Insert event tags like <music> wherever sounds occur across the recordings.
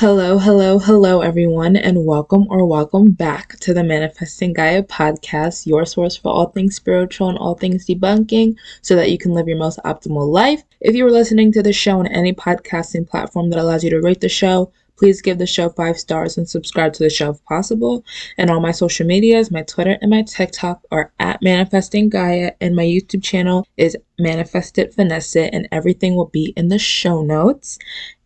Hello, hello, hello, everyone, and welcome or welcome back to the Manifesting Gaia podcast, your source for all things spiritual and all things debunking, so that you can live your most optimal life. If you are listening to the show on any podcasting platform that allows you to rate the show, please give the show five stars and subscribe to the show if possible. And all my social medias, my Twitter and my TikTok are at Manifesting Gaia, and my YouTube channel is Manifest It, Finesse It, and everything will be in the show notes.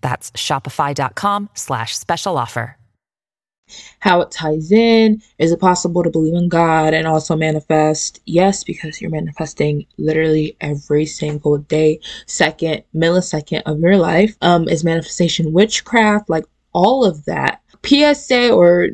That's shopify.com slash special offer. How it ties in. Is it possible to believe in God and also manifest? Yes, because you're manifesting literally every single day, second, millisecond of your life. Um, is manifestation witchcraft? Like all of that. PSA or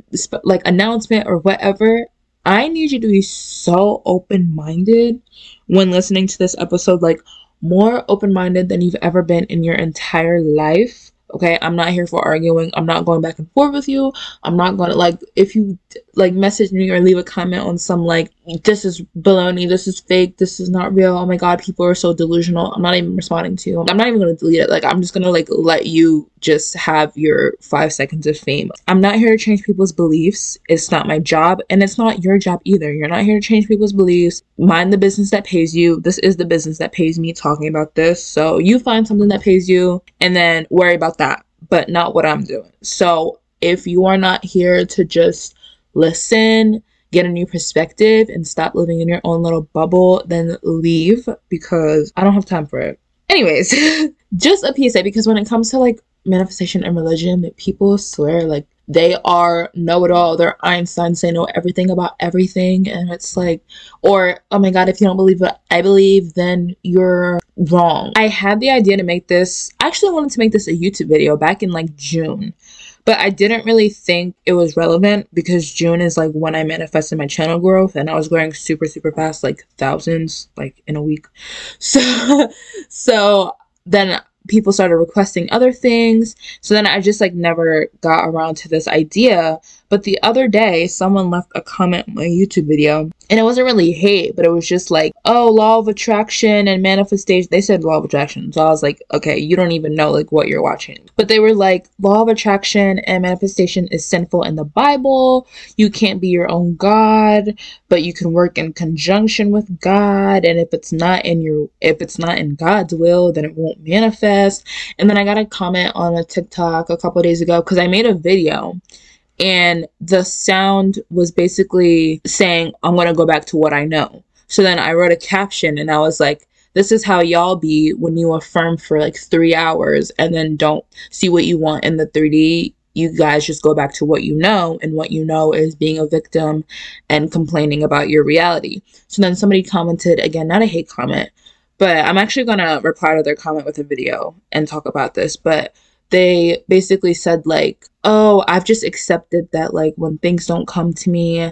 like announcement or whatever. I need you to be so open minded when listening to this episode. Like, more open minded than you've ever been in your entire life. Okay, I'm not here for arguing. I'm not going back and forth with you. I'm not going to like if you like message me or leave a comment on some like this is baloney, this is fake, this is not real. Oh my god, people are so delusional. I'm not even responding to. I'm not even to delete it. Like I'm just to like let you just have your 5 seconds of fame. I'm not here to change people's beliefs. It's not my job and it's not your job either. You're not here to change people's beliefs. Mind the business that pays you. This is the business that pays me talking about this. So you find something that pays you and then worry about that, but not what I'm doing. So if you are not here to just listen, get a new perspective, and stop living in your own little bubble, then leave because I don't have time for it. Anyways, <laughs> just a PSA because when it comes to like manifestation and religion, people swear like they are know it all. They're Einstein. They know everything about everything. And it's like, or, oh my God, if you don't believe what I believe, then you're wrong. I had the idea to make this, I actually wanted to make this a YouTube video back in like June. But I didn't really think it was relevant because June is like when I manifested my channel growth and I was growing super, super fast, like thousands, like in a week. <laughs> So, so then people started requesting other things. So then I just like never got around to this idea. But the other day, someone left a comment on my YouTube video, and it wasn't really hate, but it was just like, oh, law of attraction and manifestation. They said law of attraction. So I was like, okay, you don't even know like what you're watching. But they were like, law of attraction and manifestation is sinful in the Bible. You can't be your own God, but you can work in conjunction with God. And if it's not in your, if it's not in God's will, then it won't manifest. And then I got a comment on a TikTok a couple days ago because I made a video and the sound was basically saying, I'm going to go back to what I know. So then I wrote a caption and I was like, this is how y'all be when you affirm for like three hours and then don't see what you want in the 3D. You guys just go back to what you know, and what you know is being a victim and complaining about your reality. So then somebody commented, again, not a hate comment, but I'm actually to reply to their comment with a video and talk about this. But they basically said like oh i've just accepted that like when things don't come to me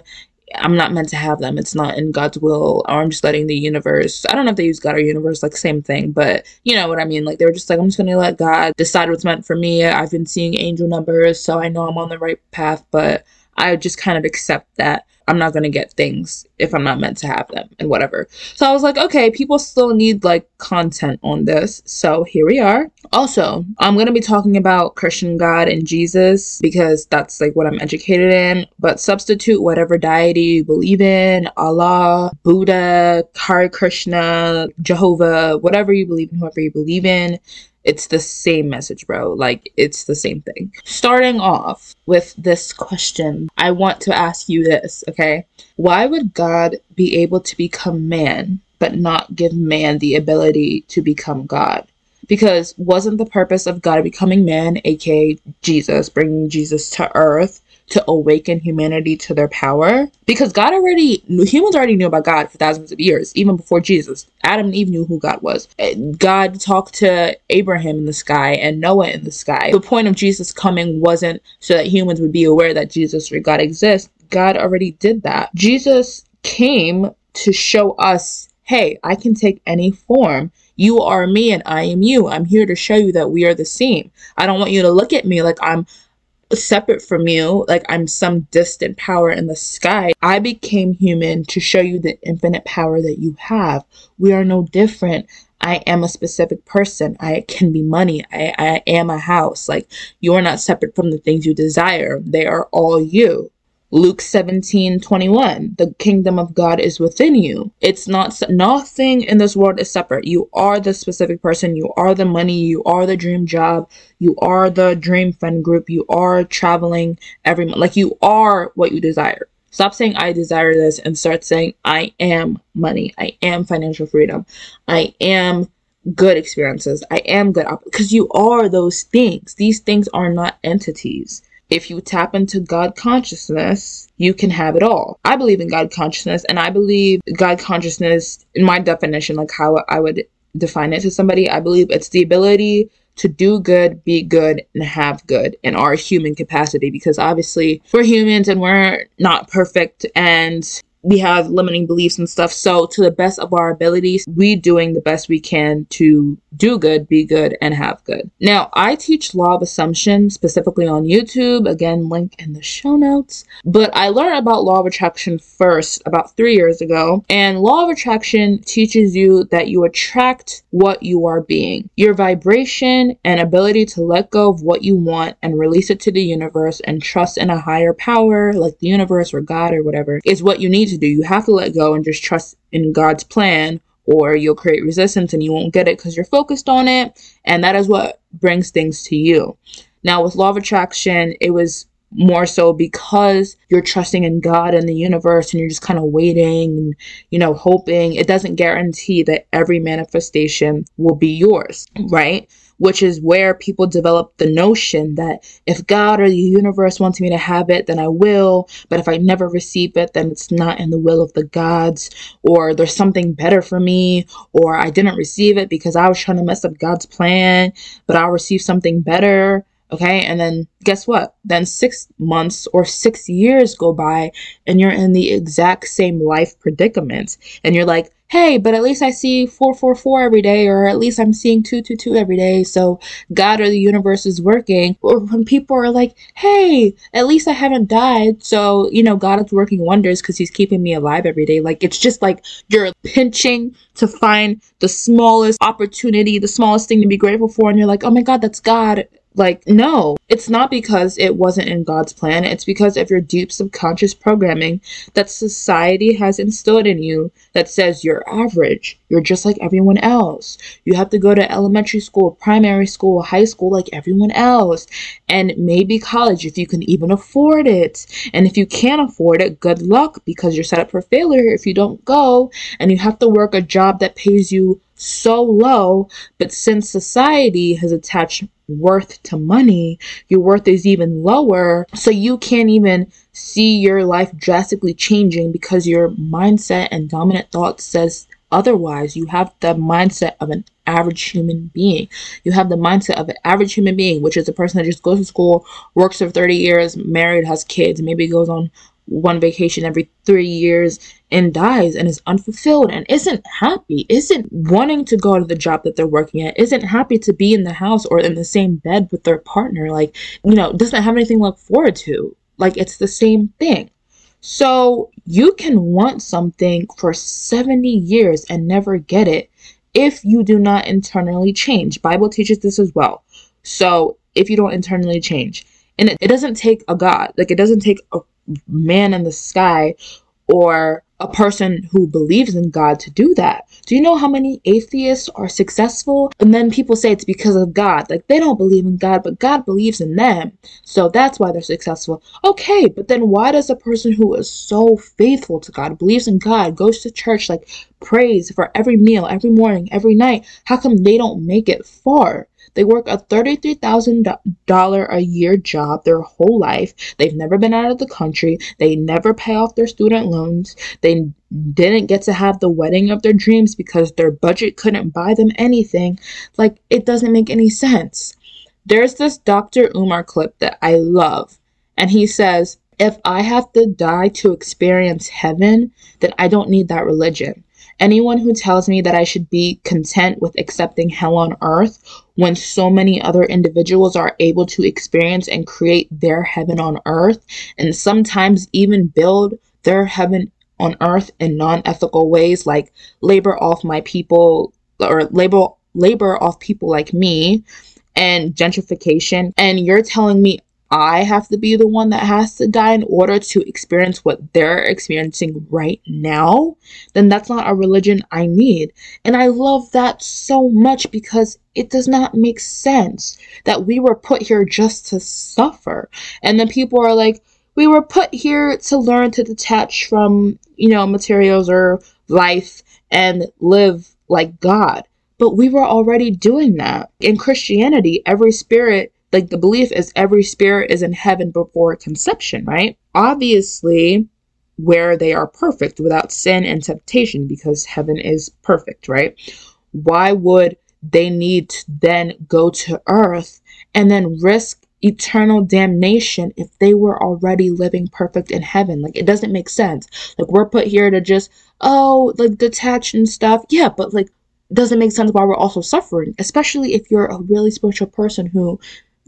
i'm not meant to have them. It's not in god's will. Or i'm just letting the universe i don't know if they use god or universe like same thing but you know what i mean. Like they were just like i'm just gonna let god decide what's meant for me. I've been seeing angel numbers so i know i'm on the right path but i just kind of accept that I'm not going to get things if I'm not meant to have them and whatever. So I was like, okay, people still need like content on this. So here we are. Also, I'm going to be talking about Christian God and Jesus because that's like what I'm educated in, but substitute whatever deity you believe in, Allah, Buddha, Hare Krishna, Jehovah, whatever you believe in, whoever you believe in it's the same message, bro. Like, it's the same thing. Starting off with this question, I want to ask you this, okay? Why would God be able to become man, but not give man the ability to become God? Because wasn't the purpose of God becoming man, aka Jesus, bringing Jesus to earth, to awaken humanity to their power because God already humans already knew about God for thousands of years, even before Jesus. Adam and Eve knew who God was. Eh, God talked to Abraham in the sky and Noah in the sky. The point of Jesus coming wasn't so that humans would be aware that Jesus or God exists. God already did that. Jesus came to show us, hey, I can take any form. You are me and I am you. I'm here to show you that we are the same. I don't want you to look at me like I'm separate from you, like I'm some distant power in the sky. I became human to show you the infinite power that you have. We are no different. I am a specific person. I can be money. I, I am a house. Like, you are not separate from the things you desire. They are all you. Luke 17, 21. The kingdom of God is within you. It's not, nothing in this world is separate. You are the specific person. You are the money. You are the dream job. You are the dream friend group. You are traveling every month. Like you are what you desire. Stop saying I desire this and start saying I am money. I am financial freedom. I am good experiences. I am good because you are those things. These things are not entities if you tap into God consciousness, you can have it all. I believe in God consciousness, and I believe God consciousness, in my definition, like how I would define it to somebody, I believe it's the ability to do good, be good, and have good in our human capacity because obviously we're humans and we're not perfect and we have limiting beliefs and stuff. So, to the best of our abilities, we doing the best we can to do good, be good, and have good. Now, I teach law of assumption specifically on YouTube. Again, link in the show notes. But I learned about law of attraction first about three years ago. And law of attraction teaches you that you attract what you are being. Your vibration and ability to let go of what you want and release it to the universe and trust in a higher power, like the universe or God or whatever, is what you need to do. You have to let go and just trust in God's plan or you'll create resistance and you won't get it because you're focused on it. And that is what brings things to you. Now, with law of attraction, it was more so because you're trusting in God and the universe and you're just kind of waiting and, you know, hoping. It doesn't guarantee that every manifestation will be yours, right? Which is where people develop the notion that if God or the universe wants me to have it, then I will. But if I never receive it, then it's not in the will of the gods, or there's something better for me, or I didn't receive it because I was trying to mess up God's plan, but I'll receive something better. Okay. And then guess what? Then six months or six years go by and you're in the exact same life predicament. And you're like, hey, but at least I see 444 every day, or at least I'm seeing 222 every day. So God or the universe is working. Or when people are like, hey, at least I haven't died. So, you know, God is working wonders because he's keeping me alive every day. Like, it's just like you're pinching to find the smallest opportunity, the smallest thing to be grateful for. And you're like, oh my God, that's God. Like, no, it's not because it wasn't in God's plan. It's because of your deep subconscious programming that society has instilled in you that says you're average. You're just like everyone else. You have to go to elementary school, primary school, high school like everyone else, and maybe college if you can even afford it. And if you can't afford it, good luck because you're set up for failure if you don't go and you have to work a job that pays you so low. But since society has attached worth to money, your worth is even lower. So you can't even see your life drastically changing because your mindset and dominant thought says otherwise. You have the mindset of an average human being. You have the mindset of an average human being, which is a person that just goes to school, works for 30 years, married, has kids, maybe goes on one vacation every three years and dies and is unfulfilled and isn't happy, isn't wanting to go to the job that they're working at, isn't happy to be in the house or in the same bed with their partner, like, you know, doesn't have anything to look forward to. Like, it's the same thing. So, you can want something for 70 years and never get it if you do not internally change. Bible teaches this as well. So, if you don't internally change, and it, it doesn't take a God, like, it doesn't take a man in the sky or a person who believes in God to do that. Do you know how many atheists are successful? And then people say it's because of God. Like they don't believe in God, but God believes in them. So that's why they're successful. Okay, but then why does a person who is so faithful to God, believes in God, goes to church, like prays for every meal, every morning, every night, how come they don't make it far? They work a $33,000 a year job their whole life. They've never been out of the country. They never pay off their student loans. They didn't get to have the wedding of their dreams because their budget couldn't buy them anything. Like, it doesn't make any sense. There's this Dr. Umar clip that I love, and he says, If I have to die to experience heaven, then I don't need that religion. Anyone who tells me that I should be content with accepting hell on earth when so many other individuals are able to experience and create their heaven on earth and sometimes even build their heaven on earth in non-ethical ways like labor off my people or labor labor off people like me and gentrification and you're telling me I have to be the one that has to die in order to experience what they're experiencing right now, then that's not a religion I need. And I love that so much because it does not make sense that we were put here just to suffer. And then people are like, we were put here to learn to detach from, you know, materials or life and live like God. But we were already doing that. In Christianity, every spirit like the belief is every spirit is in heaven before conception, right? Obviously, where they are perfect without sin and temptation because heaven is perfect, right? Why would they need to then go to earth and then risk eternal damnation if they were already living perfect in heaven? Like, it doesn't make sense. Like, we're put here to just, oh, like detach and stuff. Yeah, but like, doesn't make sense why we're also suffering, especially if you're a really spiritual person who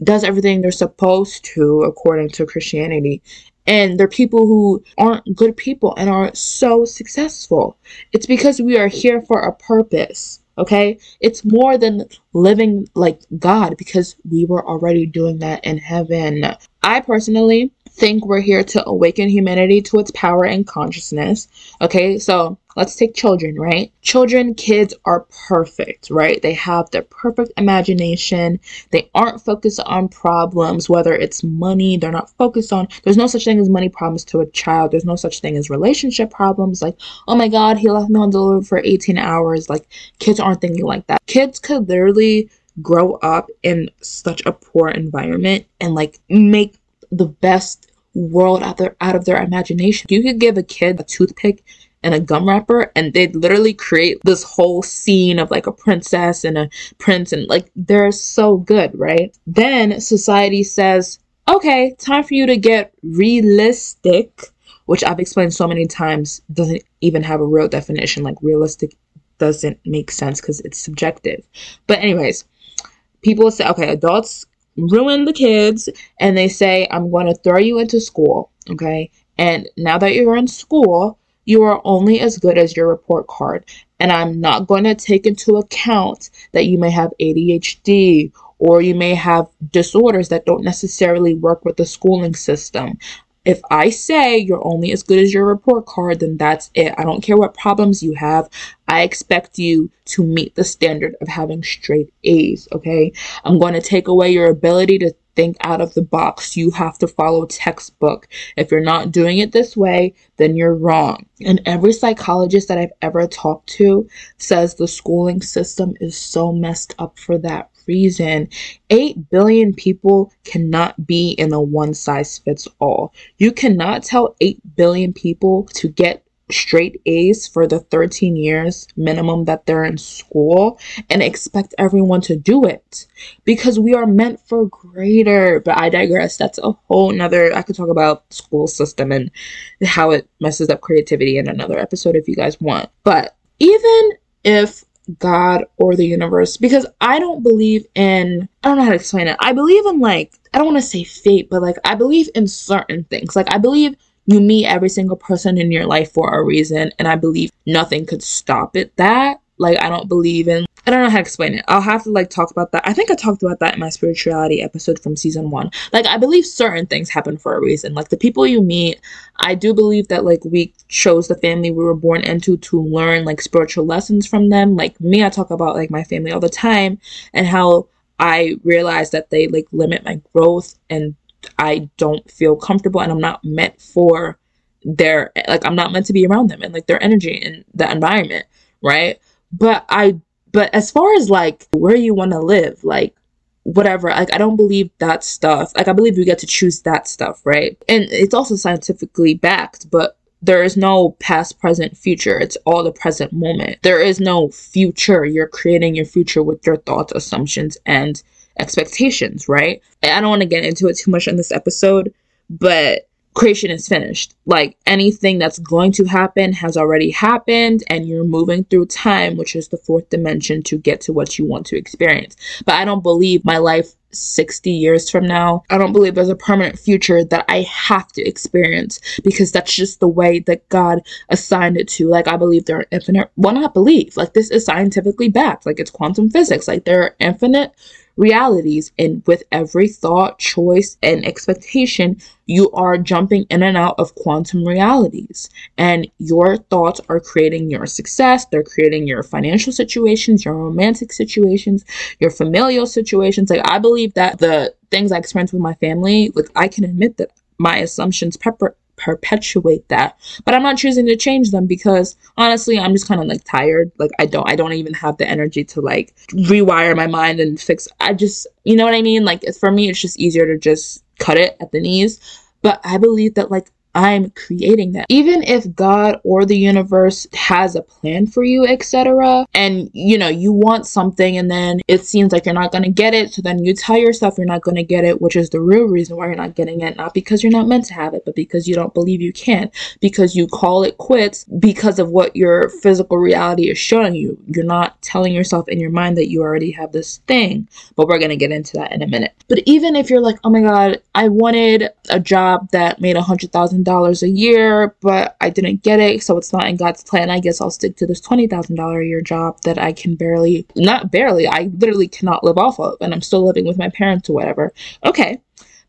does everything they're supposed to according to Christianity. And they're people who aren't good people and are so successful. It's because we are here for a purpose. Okay? It's more than living like God because we were already doing that in heaven. I personally think we're here to awaken humanity to its power and consciousness. Okay, so let's take children, right? Children, kids are perfect, right? They have their perfect imagination. They aren't focused on problems, whether it's money, they're not focused on, there's no such thing as money problems to a child. There's no such thing as relationship problems. Like, oh my God, he left me on delivery for 18 hours. Like, kids aren't thinking like that. Kids could literally grow up in such a poor environment and like make the best world out, there, out of their imagination. You could give a kid a toothpick and a gum wrapper and they'd literally create this whole scene of like a princess and a prince and like they're so good, right? Then society says, okay, time for you to get realistic, which I've explained so many times doesn't even have a real definition. Like realistic doesn't make sense because it's subjective. But anyways, people say, okay, adults ruin the kids and they say, I'm going to throw you into school. Okay. And now that you're in school, you are only as good as your report card. And I'm not going to take into account that you may have ADHD or you may have disorders that don't necessarily work with the schooling system. If I say you're only as good as your report card, then that's it. I don't care what problems you have. I expect you to meet the standard of having straight A's, okay? I'm going to take away your ability to think out of the box. You have to follow textbook. If you're not doing it this way, then you're wrong. And every psychologist that I've ever talked to says the schooling system is so messed up for that reason. 8 billion people cannot be in a one size fits all. You cannot tell 8 billion people to get straight A's for the 13 years minimum that they're in school and expect everyone to do it because we are meant for greater. But I digress. That's a whole nother, I could talk about school system and how it messes up creativity in another episode if you guys want. But even if God or the universe, because I don't believe in, I don't know how to explain it. I believe in like, I don't want to say fate, but like, I believe in certain things. Like, I believe you meet every single person in your life for a reason, and I believe nothing could stop it. That, like, I don't believe in. I don't know how to explain it. I'll have to like talk about that. I think I talked about that in my spirituality episode from season one. Like, I believe certain things happen for a reason. Like, the people you meet, I do believe that like we chose the family we were born into to learn like spiritual lessons from them. Like, me, I talk about like my family all the time and how I realize that they like limit my growth and I don't feel comfortable and I'm not meant for their like I'm not meant to be around them and like their energy and the environment, right? But I but as far as like where you want to live, like whatever. Like, I don't believe that stuff. Like, I believe you get to choose that stuff, right? And it's also scientifically backed, but there is no past, present, future. It's all the present moment. There is no future. You're creating your future with your thoughts, assumptions, and expectations, right? I don't want to get into it too much in this episode, but creation is finished. Like anything that's going to happen has already happened, and you're moving through time, which is the fourth dimension, to get to what you want to experience. But I don't believe my life 60 years from now. I don't believe there's a permanent future that I have to experience because that's just the way that God assigned it to. Like, I believe there are infinite, well, not believe, like, this is scientifically backed. Like, it's quantum physics. Like, there are infinite realities. And with every thought, choice, and expectation, you are jumping in and out of quantum realities. And your thoughts are creating your success, they're creating your financial situations, your romantic situations, your familial situations. Like, I believe that the things I experienced with my family, like, I can admit that my assumptions pepper perpetuate that. But i'm not choosing to change them because honestly i'm just kind of like tired. Like i don't i don't even have the energy to like rewire my mind and fix i just you know what i mean? Like for me it's just easier to just cut it at the knees. But i believe that like I'm creating that. Even if God or the universe has a plan for you, etc., and you know, you want something and then it seems like you're not going to get it, so then you tell yourself you're not going to get it, which is the real reason why you're not getting it, not because you're not meant to have it, but because you don't believe you can, because you call it quits because of what your physical reality is showing you. You're not telling yourself in your mind that you already have this thing, but we're going to get into that in a minute. But even if you're like, oh my God, I wanted a job that made a hundred $1,000 a year, but I didn't get it, so it's not in God's plan. I guess I'll stick to this $20,000 a year job that I can barely, not barely, I literally cannot live off of, and I'm still living with my parents or whatever. Okay,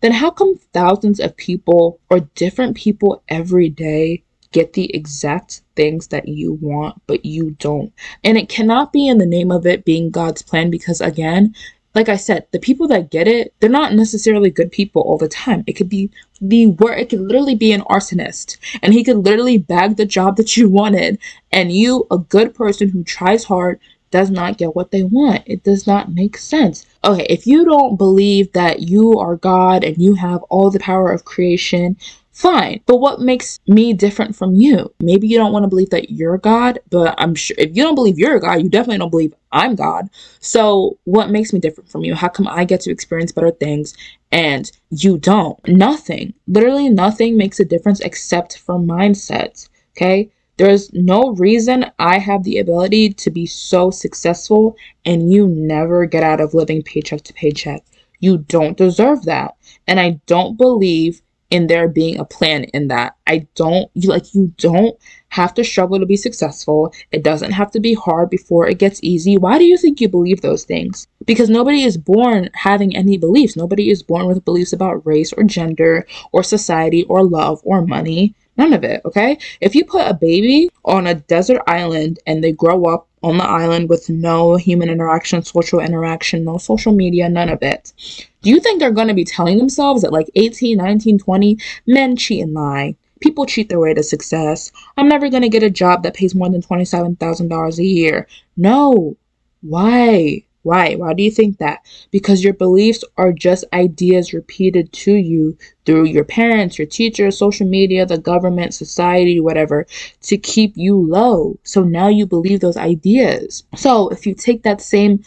then how come thousands of people or different people every day get the exact things that you want, but you don't? And it cannot be in the name of it being God's plan because, again, like I said, the people that get it, they're not necessarily good people all the time. It could be the where it could literally be an arsonist and he could literally bag the job that you <laughs> wanted and you, a good person who tries hard, does not get what they want. It does not make sense. Okay, if you don't believe that you are God and you have all the power of creation, fine. But what makes me different from you? Maybe you don't want to believe that you're God, but I'm sure if you don't believe you're God, you definitely don't believe I'm God. So what makes me different from you? How come I get to experience better things and you don't? Nothing. Literally nothing makes a difference except for mindsets. Okay? There's no reason I have the ability to be so successful and you never get out of living paycheck to paycheck. You don't deserve that. And I don't believe in there being a plan in that. I don't you like you don't have to struggle to be successful. It doesn't have to be hard before it gets easy. Why do you think you believe those things? Because nobody is born having any beliefs. Nobody is born with beliefs about race or gender or society or love or money. None of it, okay? If you put a baby on a desert island and they grow up on the island with no human interaction, social interaction, no social media, none of it. Do you think they're going to be telling themselves at like 18, 19, 20, men cheat and lie? People cheat their way to success. I'm never going to get a job that pays more than $27,000 a year. No. Why? Why? Why do you think that? Because your beliefs are just ideas repeated to you through your parents, your teachers, social media, the government, society, whatever, to keep you low. So now you believe those ideas. So if you take that same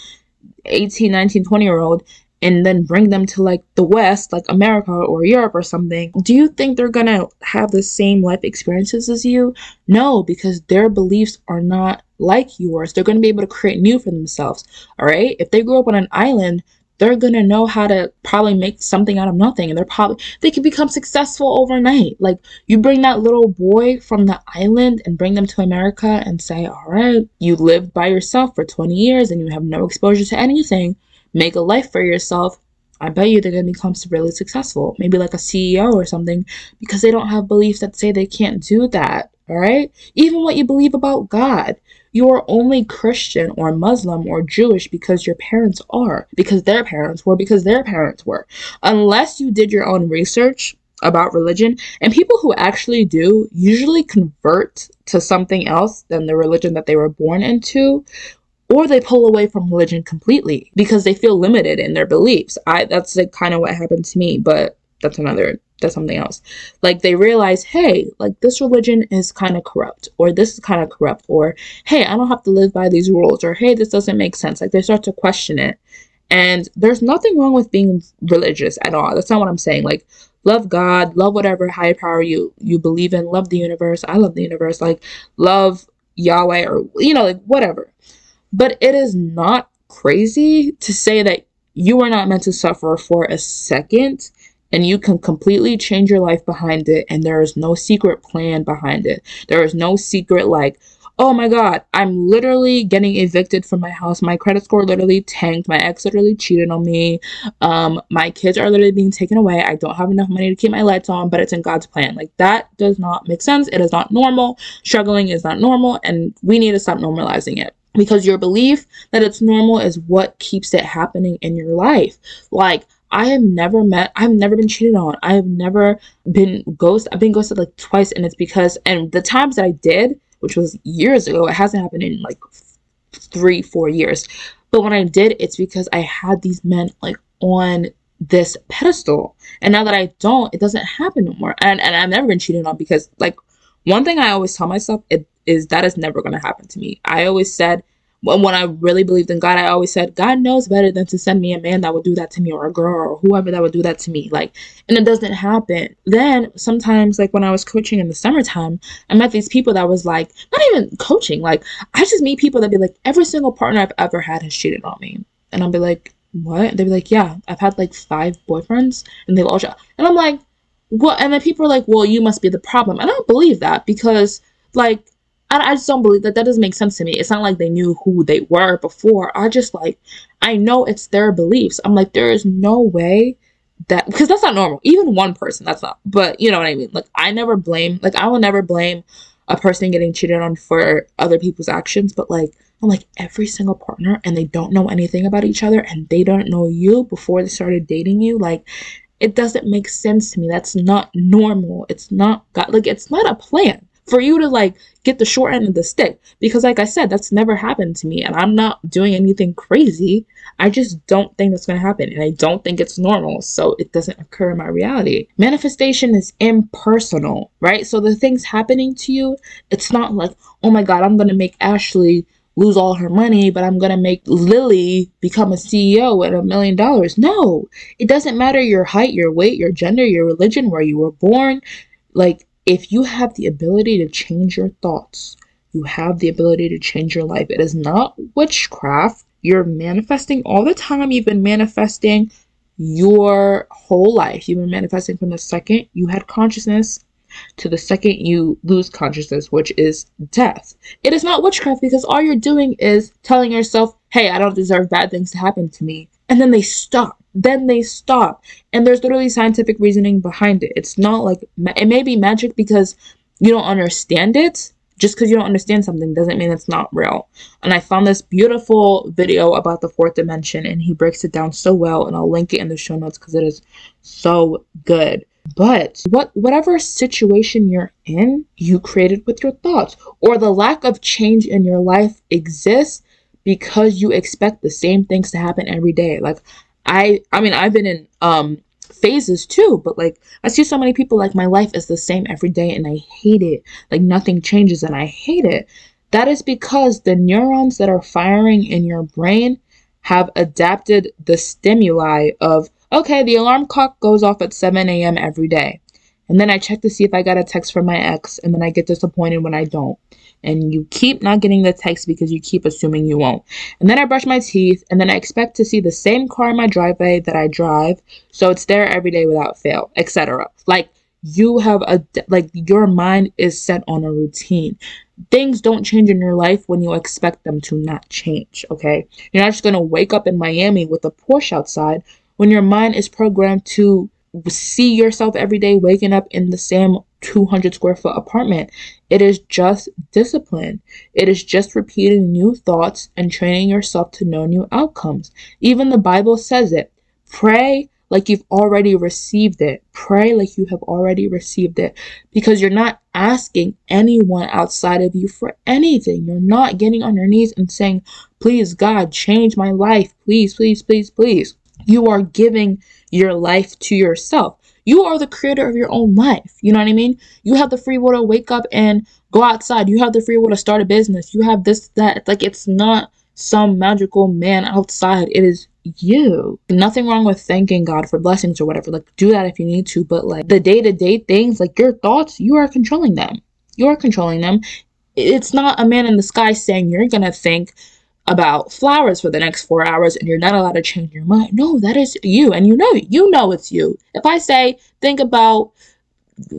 18, 19, 20 year old and then bring them to like the West, like America or Europe or something, do you think they're gonna have the same life experiences as you? No, because their beliefs are not like yours. They're gonna be able to create new for themselves. All right. If they grew up on an island, they're gonna know how to probably make something out of nothing and they're probably they can become successful overnight like you bring that little boy from the island and bring them to america and say all right you lived by yourself for 20 years and you have no exposure to anything make a life for yourself, I bet you they're going to become really successful. Maybe like a CEO or something because they don't have beliefs that say they can't do that. All right? Even what you believe about God. You are only Christian or Muslim or Jewish because your parents are, because their parents were, because their parents were. Unless you did your own research about religion, and people who actually do usually convert to something else than the religion that they were born into or they pull away from religion completely because they feel limited in their beliefs. I that's like kind of what happened to me, but that's another that's something else. Like they realize, hey, like this religion is kind of corrupt, or this is kind of corrupt, or hey, I don't have to live by these rules, or hey, this doesn't make sense. Like they start to question it. And there's nothing wrong with being religious at all. That's not what I'm saying. Like love God, love whatever higher power you you believe in, love the universe. I love the universe. Like love Yahweh or you know, like whatever. But it is not crazy to say that you are not meant to suffer for a second and you can completely change your life behind it and there is no secret plan behind it. There is no secret like, oh my god, I'm literally getting evicted from my house. My credit score literally tanked. My ex literally cheated on me. Um, my kids are literally being taken away. I don't have enough money to keep my lights on, but it's in God's plan. Like that does not make sense. It is not normal. Struggling is not normal, and we need to stop normalizing it because your belief that it's normal is what keeps it happening in your life. Like I have never met, I've never been cheated on. I have never been ghosted. I've been ghosted like twice, and it's because, and the times that I did, which was years ago, it hasn't happened in like three, four years. But when I did, it's because I had these men like on this pedestal. And now that I don't, it doesn't happen no more. And, and I've never been cheated on because, like, one thing I always tell myself it, is that is never to happen to me. I always said, when I really believed in God, I always said, God knows better than to send me a man that would do that to me or a girl or whoever that would do that to me. Like, and it doesn't happen. Then sometimes, like when I was coaching in the summertime, I met these people that was like, not even coaching, like, I just meet people that be like, every single partner I've ever had has cheated on me. And I'll be like, what? They'd be like, yeah, I've had like five boyfriends and they've all shot. And I'm like, what? And then people are like, well, you must be the problem. And I don't believe that because, like, I, I just don't believe that. That doesn't make sense to me. It's not like they knew who they were before. I just like, I know it's their beliefs. I'm like, there is no way that because that's not normal. Even one person, that's not. But you know what I mean. Like I never blame. Like I will never blame a person getting cheated on for other people's actions. But like I'm like every single partner, and they don't know anything about each other, and they don't know you before they started dating you. Like it doesn't make sense to me. That's not normal. It's not got like it's not a plan for you to like get the short end of the stick because like i said that's never happened to me and i'm not doing anything crazy i just don't think that's going to happen and i don't think it's normal so it doesn't occur in my reality manifestation is impersonal right so the things happening to you it's not like oh my god i'm going to make ashley lose all her money, but I'm gonna make Lily become a CEO at a million dollars. No, it doesn't matter your height, your weight, your gender, your religion, where you were born. Like, if you have the ability to change your thoughts, you have the ability to change your life. It is not witchcraft. You're manifesting all the time. You've been manifesting your whole life. You've been manifesting from the second you had consciousness to the second you lose consciousness, which is death. It is not witchcraft because all you're doing is telling yourself, hey, I don't deserve bad things to happen to me. And then they stop then they stop. And there's literally scientific reasoning behind it. It's not like it may be magic because you don't understand it. Just because you don't understand something doesn't mean it's not real. And I found this beautiful video about the fourth dimension, and he breaks it down so well. And I'll link it in the show notes because it is so good. But what whatever situation you're in, you created with your thoughts, or the lack of change in your life exists because you expect the same things to happen every day. Like I I mean I've been in um phases too, but like I see so many people like my life is the same every day and I hate it. Like nothing changes and I hate it. That is because the neurons that are firing in your brain have adapted the stimuli of okay, the alarm clock goes off at 7 a.m. every day. And then I check to see if I got a text from my ex, and then I get disappointed when I don't and you keep not getting the text because you keep assuming you won't. And then I brush my teeth, and then I expect to see the same car in my driveway that I drive, so it's there every day without fail, etc. Like you have a like your mind is set on a routine. Things don't change in your life when you expect them to not change, okay? You're not just going to wake up in Miami with a Porsche outside when your mind is programmed to see yourself every day waking up in the same 200 square foot apartment. It is just discipline. It is just repeating new thoughts and training yourself to know new outcomes. Even the Bible says it. Pray like you've already received it. Pray like you have already received it because you're not asking anyone outside of you for anything. You're not getting on your knees and saying, Please, God, change my life. Please, please, please, please. You are giving your life to yourself. You are the creator of your own life. You know what I mean? You have the free will to wake up and go outside. You have the free will to start a business. You have this, that. Like, it's not some magical man outside. It is you. Nothing wrong with thanking God for blessings or whatever. Like, do that if you need to. But, like, the day to day things, like your thoughts, you are controlling them. You are controlling them. It's not a man in the sky saying you're going to think about flowers for the next four hours and you're not allowed to change your mind. No, that is you. And you know, you know it's you. If I say, think about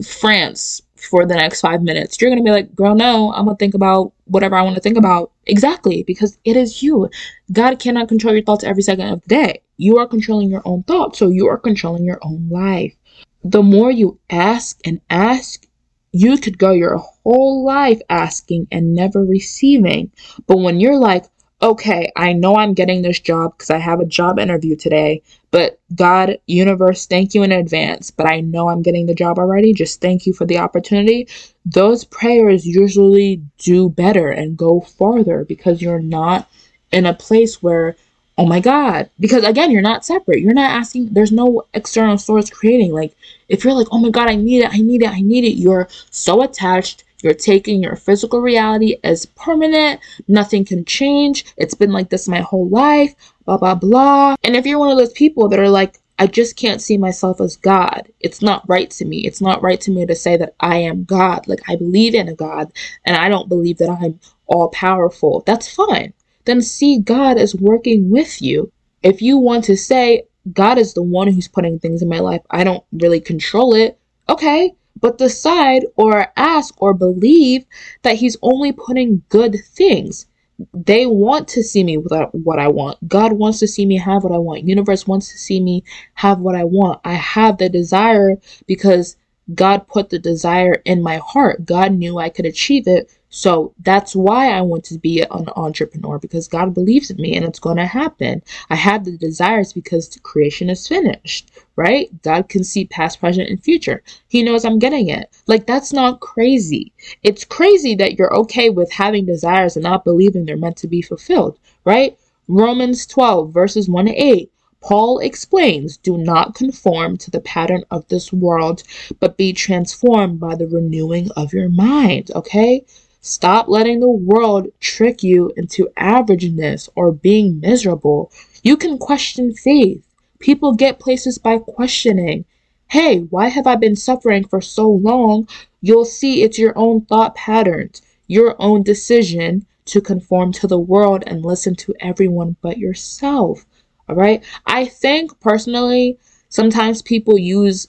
France for the next five minutes, you're going to be like, girl, no, I'm going to think about whatever I want to think about. Exactly, because it is you. God cannot control your thoughts every second of the day. You are controlling your own thoughts, so you are controlling your own life. The more you ask and ask, you could go your whole life asking and never receiving. But when you're like, okay, I know I'm getting this job because I have a job interview today, but God, universe, thank you in advance. But I know I'm getting the job already. Just thank you for the opportunity. Those prayers usually do better and go farther because you're not in a place where, oh my God, because again, you're not separate. You're not asking, there's no external source creating. Like, if you're like, oh my God, I need it, I need it, I need it, you're so attached you're taking your physical reality as permanent. Nothing can change. It's been like this my whole life. Blah, blah, blah. And if you're one of those people that are like, I just can't see myself as God. It's not right to me. It's not right to me to say that I am God. Like, I believe in a God and I don't believe that I'm all powerful. That's fine. Then see God as working with you. If you want to say, God is the one who's putting things in my life, I don't really control it. Okay, but decide or ask or believe that he's only putting good things. They want to see me without what I want. God wants to see me have what I want. Universe wants to see me have what I want. I have the desire because God put the desire in my heart. God knew I could achieve it. So that's why I want to be an entrepreneur because God believes in me and it's going to happen. I have the desires because the creation is finished, right? God can see past, present, and future. He knows I'm getting it. Like, that's not crazy. It's crazy that you're okay with having desires and not believing they're meant to be fulfilled, right? Romans 12, verses 1 to 8. Paul explains do not conform to the pattern of this world, but be transformed by the renewing of your mind. Okay? Stop letting the world trick you into averageness or being miserable. You can question faith. People get places by questioning. Hey, why have I been suffering for so long? You'll see it's your own thought patterns, your own decision to conform to the world and listen to everyone but yourself. All right. I think personally, sometimes people use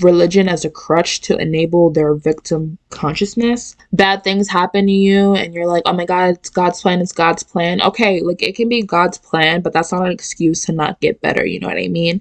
religion as a crutch to enable their victim consciousness. Bad things happen to you, and you're like, oh my God, it's God's plan, it's God's plan. Okay, like it can be God's plan, but that's not an excuse to not get better. You know what I mean?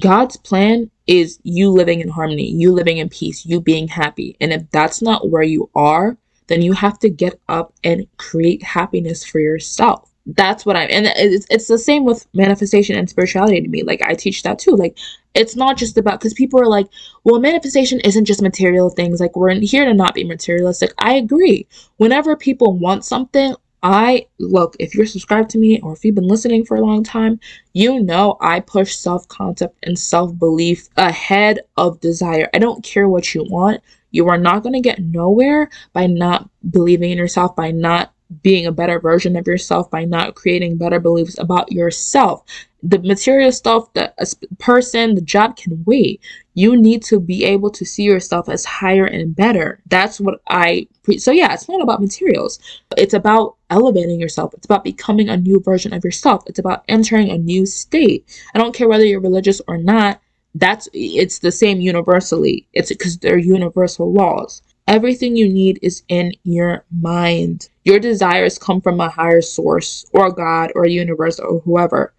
God's plan is you living in harmony, you living in peace, you being happy. And if that's not where you are, then you have to get up and create happiness for yourself that's what I'm, and it's, it's the same with manifestation and spirituality to me. Like, I teach that too. Like, it's not just about, because people are like, well, manifestation isn't just material things. Like, we're here to not be materialistic. I agree. Whenever people want something, I look, if you're subscribed to me or if you've been listening for a long time, you know I push self concept and self belief ahead of desire. I don't care what you want. You are not going to get nowhere by not believing in yourself, by not being a better version of yourself by not creating better beliefs about yourself. The material stuff, the person, the job can wait. You need to be able to see yourself as higher and better. That's what I pre- so yeah, it's not about materials. It's about elevating yourself. It's about becoming a new version of yourself. It's about entering a new state. I don't care whether you're religious or not. That's it's the same universally. It's because they're universal laws. Everything you need is in your mind. Your desires come from a higher source or God or universe or whoever.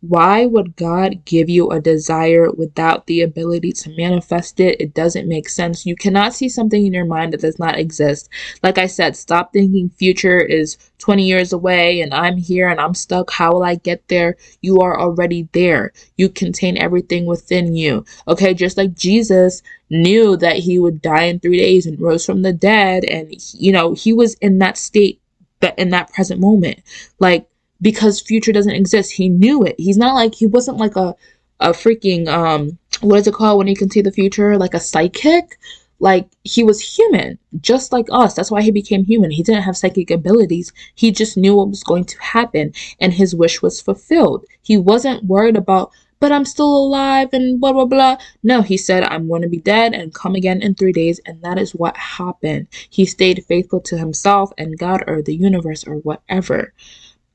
Why would God give you a desire without the ability to manifest it? It doesn't make sense. You cannot see something in your mind that does not exist. Like I said, stop thinking future is 20 years away and I'm here and I'm stuck. How will I get there? You are already there. You contain everything within you. Okay, just like Jesus knew that he would die in three days and rose from the dead, and you know, he was in that state, but in that present moment. Like, because future doesn't exist. He knew it. He's not like he wasn't like a a freaking um what is it called when you can see the future? Like a psychic. Like he was human, just like us. That's why he became human. He didn't have psychic abilities. He just knew what was going to happen and his wish was fulfilled. He wasn't worried about but I'm still alive and blah blah blah. No, he said, I'm going to be dead and come again in three days, and that is what happened. He stayed faithful to himself and God or the universe or whatever.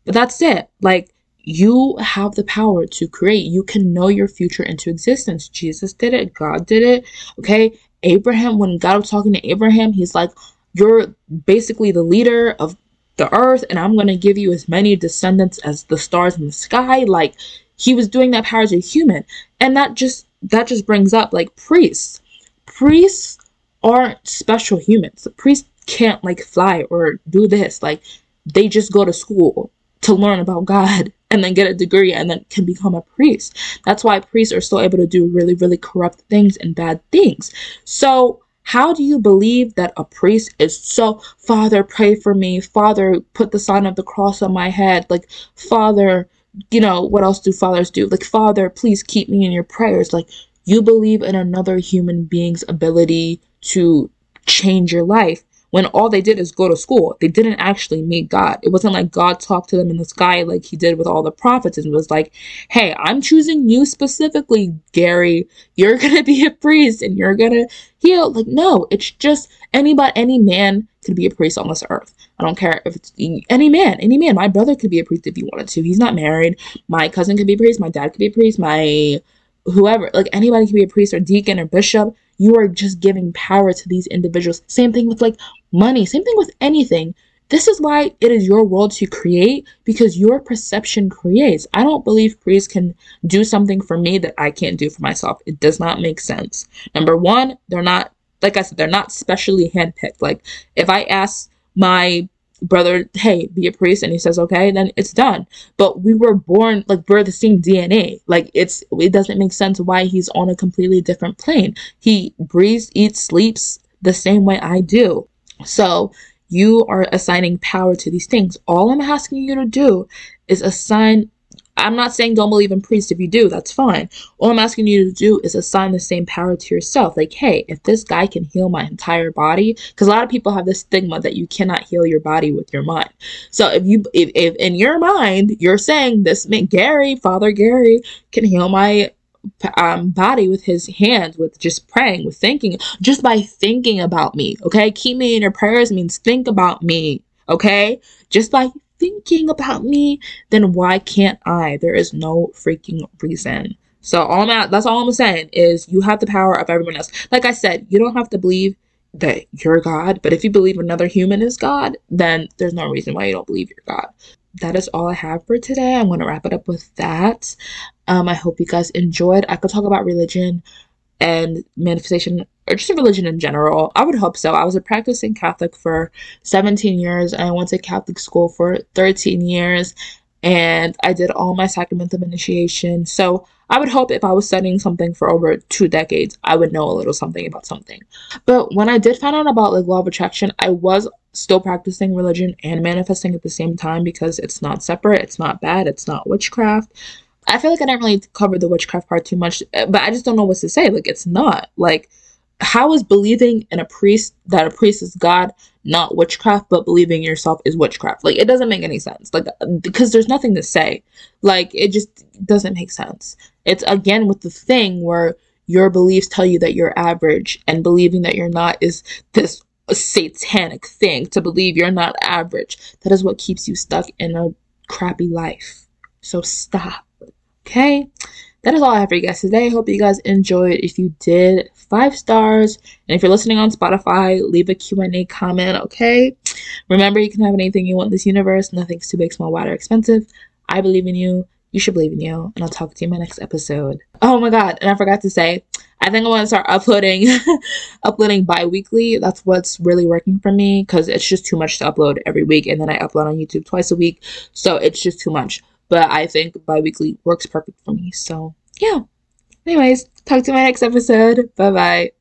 But that's it. Like, you have the power to create. You can know your future into existence. Jesus did it. God did it. Okay. Abraham, when God was talking to Abraham, he's like, You're basically the leader of the earth, and I'm going to give you as many descendants as the stars in the sky. Like, he was doing that power as a human. And that just that just brings up like priests. Priests aren't special humans. The priests can't like fly or do this. Like they just go to school to learn about God <laughs> and then get a degree and then can become a priest. That's why priests are still able to do really, really corrupt things and bad things. So, how do you believe that a priest is so, Father, pray for me? Father, put the sign of the cross on my head. Like, Father, you know, what else do fathers do? Like, Father, please keep me in your prayers. Like, you believe in another human being's ability to change your life when all they did is go to school. They didn't actually meet God. It wasn't like God talked to them in the sky like he did with all the prophets and was like, hey, I'm choosing you specifically, Gary. You're <laughs> going to be a priest and you're going to heal. Like, no, it's just anybody, any man could be a priest on this earth. I don't care if it's any man, any man. My brother could be a priest if he wanted to. He's not married. My cousin could be a priest. My dad could be a priest. My whoever, like anybody can be a priest or deacon or bishop. You are just giving power to these individuals. Same thing with like money, same thing with anything. This is why it is your world to create because your perception creates. I don't believe priests can do something for me that I can't do for myself. It does not make sense. Number one, they're not, like I said, they're not specially handpicked. Like if I ask my brother, hey, be a priest, and he says, okay, then it's done. But we were born, like, we're the same DNA. Like, it's, it doesn't make sense why he's on a completely different plane. He breathes, eats, sleeps the same way I do. So, you are assigning power to these things. All I'm asking you to do is assign I'm not saying don't believe in priests. If you do, that's fine. All I'm asking you to do is assign the same power to yourself. Like, hey, if this guy can heal my entire body, because a lot of people have this stigma that you cannot heal your body with your mind. So if you, if, if in your mind you're saying this, man, Gary, Father Gary, can heal my um, body with his hands, with just praying, with thinking, just by thinking about me. Okay, keep me in your prayers means think about me. Okay, just by thinking about me, then why can't I? There is no freaking reason. So all I'm at, that's all I'm saying is you have the power of everyone else. Like I said, you don't have to believe that you're God, but if you believe another human is God, then there's no reason why you don't believe you're God. That is all I have for today. I'm going to wrap it up with that. Um, I hope you guys enjoyed. I could talk about religion and manifestation or just religion in general. I would hope so. I was a practicing Catholic for 17 years and I went to Catholic school for 13 years and I did all my sacraments of initiation. So I would hope if I was studying something for over two decades, I would know a little something about something. But when I did find out about like law of attraction, I was still practicing religion and manifesting at the same time because it's not separate, it's not bad, it's not witchcraft. I feel like I didn't really cover the witchcraft part too much, eh, but I just don't know what to say. Like, it's not. Like, how is believing in a priest that a priest is God not witchcraft, but believing yourself is witchcraft? Like, it doesn't make any sense. Like, because there's nothing to say. Like, it just doesn't make sense. It's again with the thing where your beliefs tell you that you're average, and believing that you're not is this satanic thing to believe you're not average. That is what keeps you stuck in a crappy life. So stop. Okay, that is all I have for you guys today. Hope you guys enjoyed. If you did, five stars. And if you're listening on Spotify, leave a Q&A comment, okay? Remember, you can have anything you want in this universe. Nothing's too big, small, wide, or expensive. I believe in you. you should believe in you. And I'll talk to you in my next episode. Oh my god, and I forgot to say, I think I want to start uploading <laughs> uploading bi-weekly. That's what's really working for me because it's just too much to upload every week and then I upload on YouTube twice a week. So it's just too much. But I think bi-weekly works perfect for me. So yeah. Anyways, talk to you in my next episode. Bye bye.